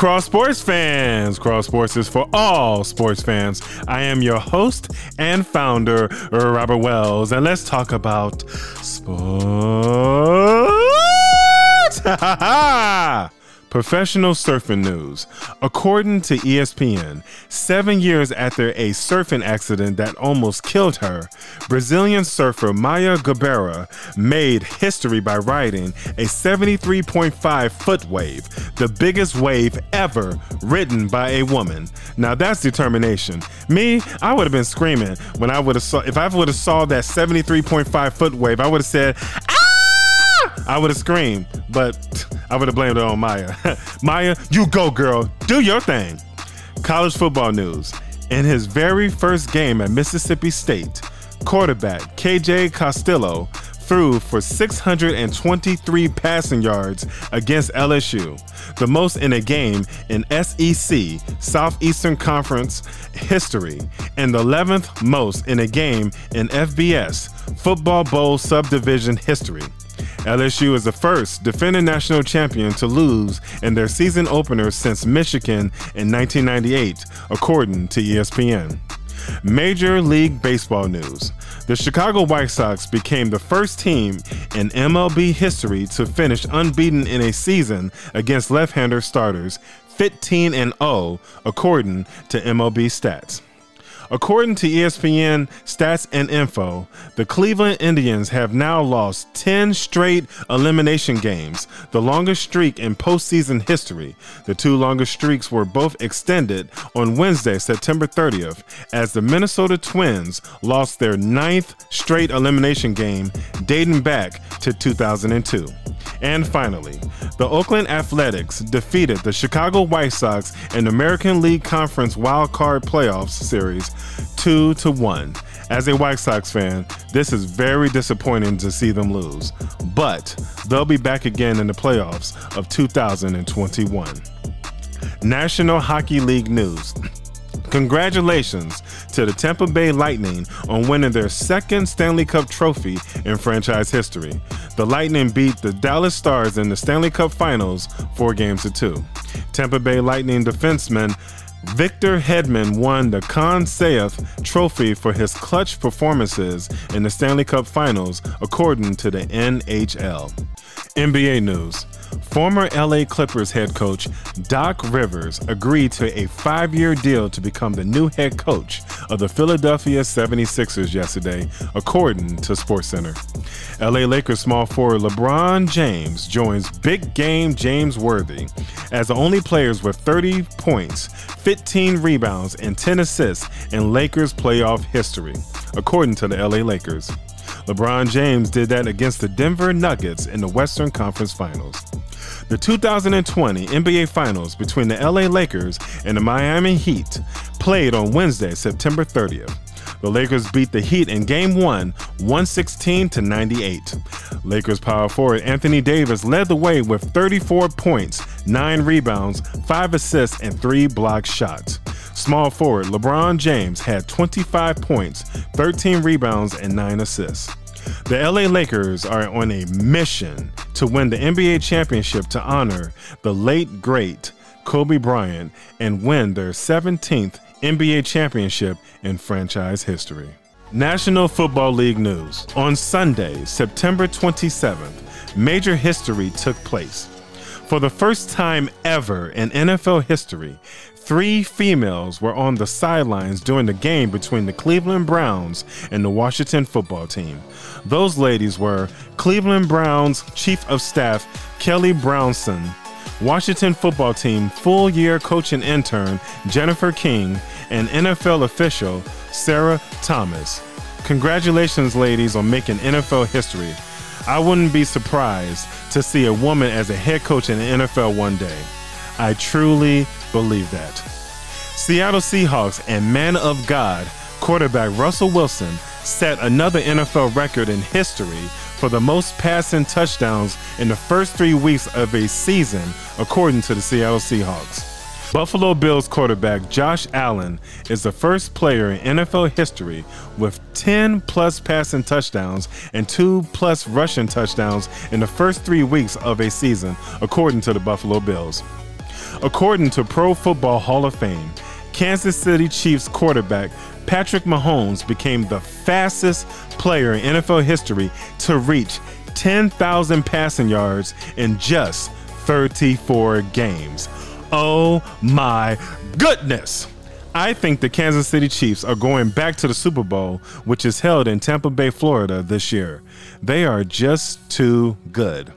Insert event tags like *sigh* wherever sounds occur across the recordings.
Cross Sports fans. Cross Sports is for all sports fans. I am your host and founder, Robert Wells, and let's talk about sports. *laughs* Professional surfing news. According to ESPN, seven years after a surfing accident that almost killed her, Brazilian surfer Maya Gabeira made history by riding a 73.5 foot wave, the biggest wave ever ridden by a woman. Now that's determination. Me, I would have been screaming when I would have saw if I would have saw that 73.5 foot wave. I would have said, "Ah!" I would have screamed, but I would have blamed it on Maya. *laughs* Maya, you go, girl. Do your thing. College football news. In his very first game at Mississippi State, quarterback KJ Costello threw for 623 passing yards against LSU, the most in a game in SEC Southeastern Conference history, and the 11th most in a game in FBS Football Bowl subdivision history. LSU is the first defending national champion to lose in their season opener since Michigan in 1998, according to ESPN. Major League Baseball news. The Chicago White Sox became the first team in MLB history to finish unbeaten in a season against left hander starters, 15 and 0, according to MLB stats. According to ESPN Stats and Info, the Cleveland Indians have now lost 10 straight elimination games, the longest streak in postseason history. The two longest streaks were both extended on Wednesday, September 30th, as the Minnesota Twins lost their ninth straight elimination game dating back to 2002. And finally, the Oakland Athletics defeated the Chicago White Sox in American League Conference Wild Card Playoffs series 2 to 1. As a White Sox fan, this is very disappointing to see them lose, but they'll be back again in the playoffs of 2021. National Hockey League news. Congratulations to the Tampa Bay Lightning on winning their second Stanley Cup trophy in franchise history. The Lightning beat the Dallas Stars in the Stanley Cup Finals four games to two. Tampa Bay Lightning defenseman Victor Hedman won the Conn Smythe Trophy for his clutch performances in the Stanley Cup Finals, according to the NHL. NBA news. Former LA Clippers head coach Doc Rivers agreed to a five year deal to become the new head coach of the Philadelphia 76ers yesterday, according to SportsCenter. LA Lakers small forward LeBron James joins big game James Worthy as the only players with 30 points, 15 rebounds, and 10 assists in Lakers playoff history, according to the LA Lakers. LeBron James did that against the Denver Nuggets in the Western Conference Finals. The 2020 NBA Finals between the LA Lakers and the Miami Heat played on Wednesday, September 30th. The Lakers beat the Heat in Game 1, 116 to 98. Lakers power forward Anthony Davis led the way with 34 points, 9 rebounds, 5 assists, and 3 blocked shots. Small forward LeBron James had 25 points, 13 rebounds, and 9 assists. The LA Lakers are on a mission to win the NBA championship to honor the late great Kobe Bryant and win their 17th NBA championship in franchise history. National Football League news. On Sunday, September 27th, major history took place. For the first time ever in NFL history, three females were on the sidelines during the game between the Cleveland Browns and the Washington football team. Those ladies were Cleveland Browns Chief of Staff Kelly Brownson, Washington football team full year coaching intern Jennifer King, and NFL official Sarah Thomas. Congratulations, ladies, on making NFL history. I wouldn't be surprised to see a woman as a head coach in the NFL one day. I truly believe that. Seattle Seahawks and man of God quarterback Russell Wilson set another NFL record in history for the most passing touchdowns in the first three weeks of a season, according to the Seattle Seahawks. Buffalo Bills quarterback Josh Allen is the first player in NFL history with 10 plus passing touchdowns and 2 plus rushing touchdowns in the first three weeks of a season, according to the Buffalo Bills. According to Pro Football Hall of Fame, Kansas City Chiefs quarterback Patrick Mahomes became the fastest player in NFL history to reach 10,000 passing yards in just 34 games. Oh my goodness! I think the Kansas City Chiefs are going back to the Super Bowl, which is held in Tampa Bay, Florida this year. They are just too good.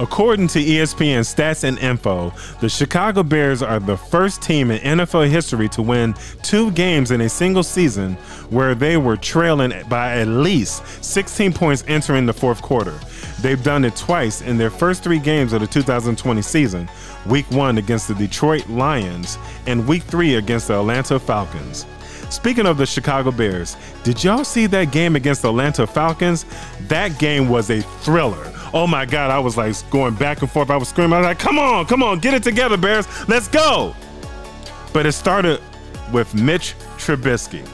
According to ESPN Stats and Info, the Chicago Bears are the first team in NFL history to win two games in a single season where they were trailing by at least 16 points entering the fourth quarter. They've done it twice in their first three games of the 2020 season week one against the Detroit Lions and week three against the Atlanta Falcons. Speaking of the Chicago Bears, did y'all see that game against the Atlanta Falcons? That game was a thriller oh my God, I was like going back and forth. I was screaming. I was like, come on, come on, get it together, Bears. Let's go. But it started with Mitch Trubisky.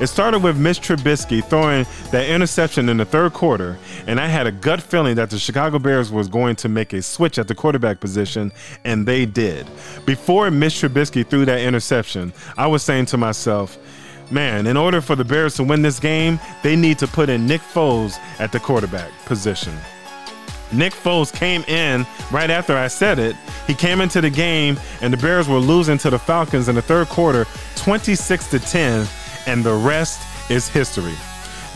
It started with Mitch Trubisky throwing that interception in the third quarter, and I had a gut feeling that the Chicago Bears was going to make a switch at the quarterback position, and they did. Before Mitch Trubisky threw that interception, I was saying to myself, man, in order for the Bears to win this game, they need to put in Nick Foles at the quarterback position. Nick Foles came in right after I said it. He came into the game, and the Bears were losing to the Falcons in the third quarter, 26 to 10, and the rest is history.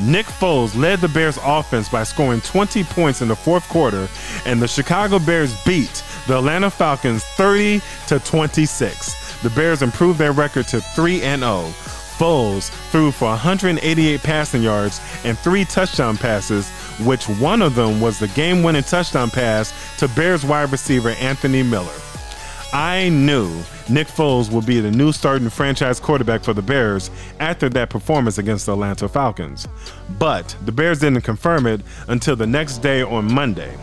Nick Foles led the Bears offense by scoring 20 points in the fourth quarter, and the Chicago Bears beat the Atlanta Falcons 30 to 26. The Bears improved their record to 3 and 0. Foles threw for 188 passing yards and three touchdown passes, which one of them was the game winning touchdown pass to Bears wide receiver Anthony Miller. I knew Nick Foles would be the new starting franchise quarterback for the Bears after that performance against the Atlanta Falcons. But the Bears didn't confirm it until the next day on Monday.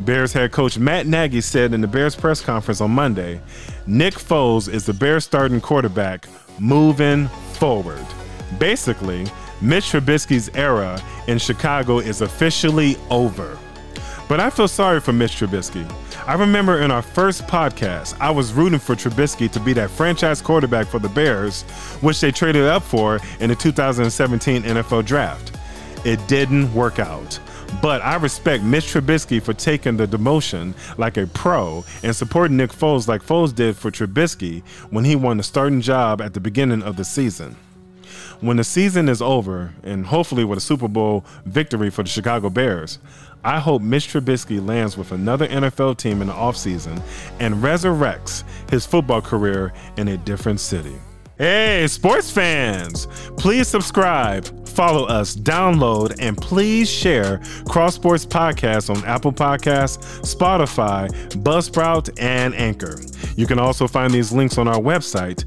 Bears head coach Matt Nagy said in the Bears press conference on Monday Nick Foles is the Bears starting quarterback moving forward. Basically, Mitch Trubisky's era in Chicago is officially over. But I feel sorry for Mitch Trubisky. I remember in our first podcast, I was rooting for Trubisky to be that franchise quarterback for the Bears, which they traded up for in the 2017 NFL Draft. It didn't work out. But I respect Mitch Trubisky for taking the demotion like a pro and supporting Nick Foles like Foles did for Trubisky when he won the starting job at the beginning of the season. When the season is over, and hopefully with a Super Bowl victory for the Chicago Bears, I hope Mitch Trubisky lands with another NFL team in the offseason and resurrects his football career in a different city. Hey, sports fans! Please subscribe, follow us, download, and please share Cross Sports Podcast on Apple Podcasts, Spotify, Buzzsprout, and Anchor. You can also find these links on our website,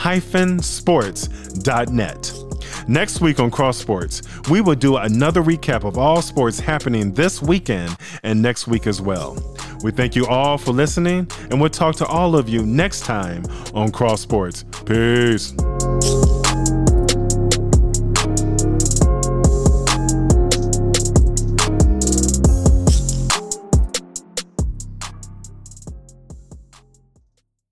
www.cross-sports.net. Next week on Cross Sports, we will do another recap of all sports happening this weekend and next week as well. We thank you all for listening, and we'll talk to all of you next time on Cross Sports. Peace.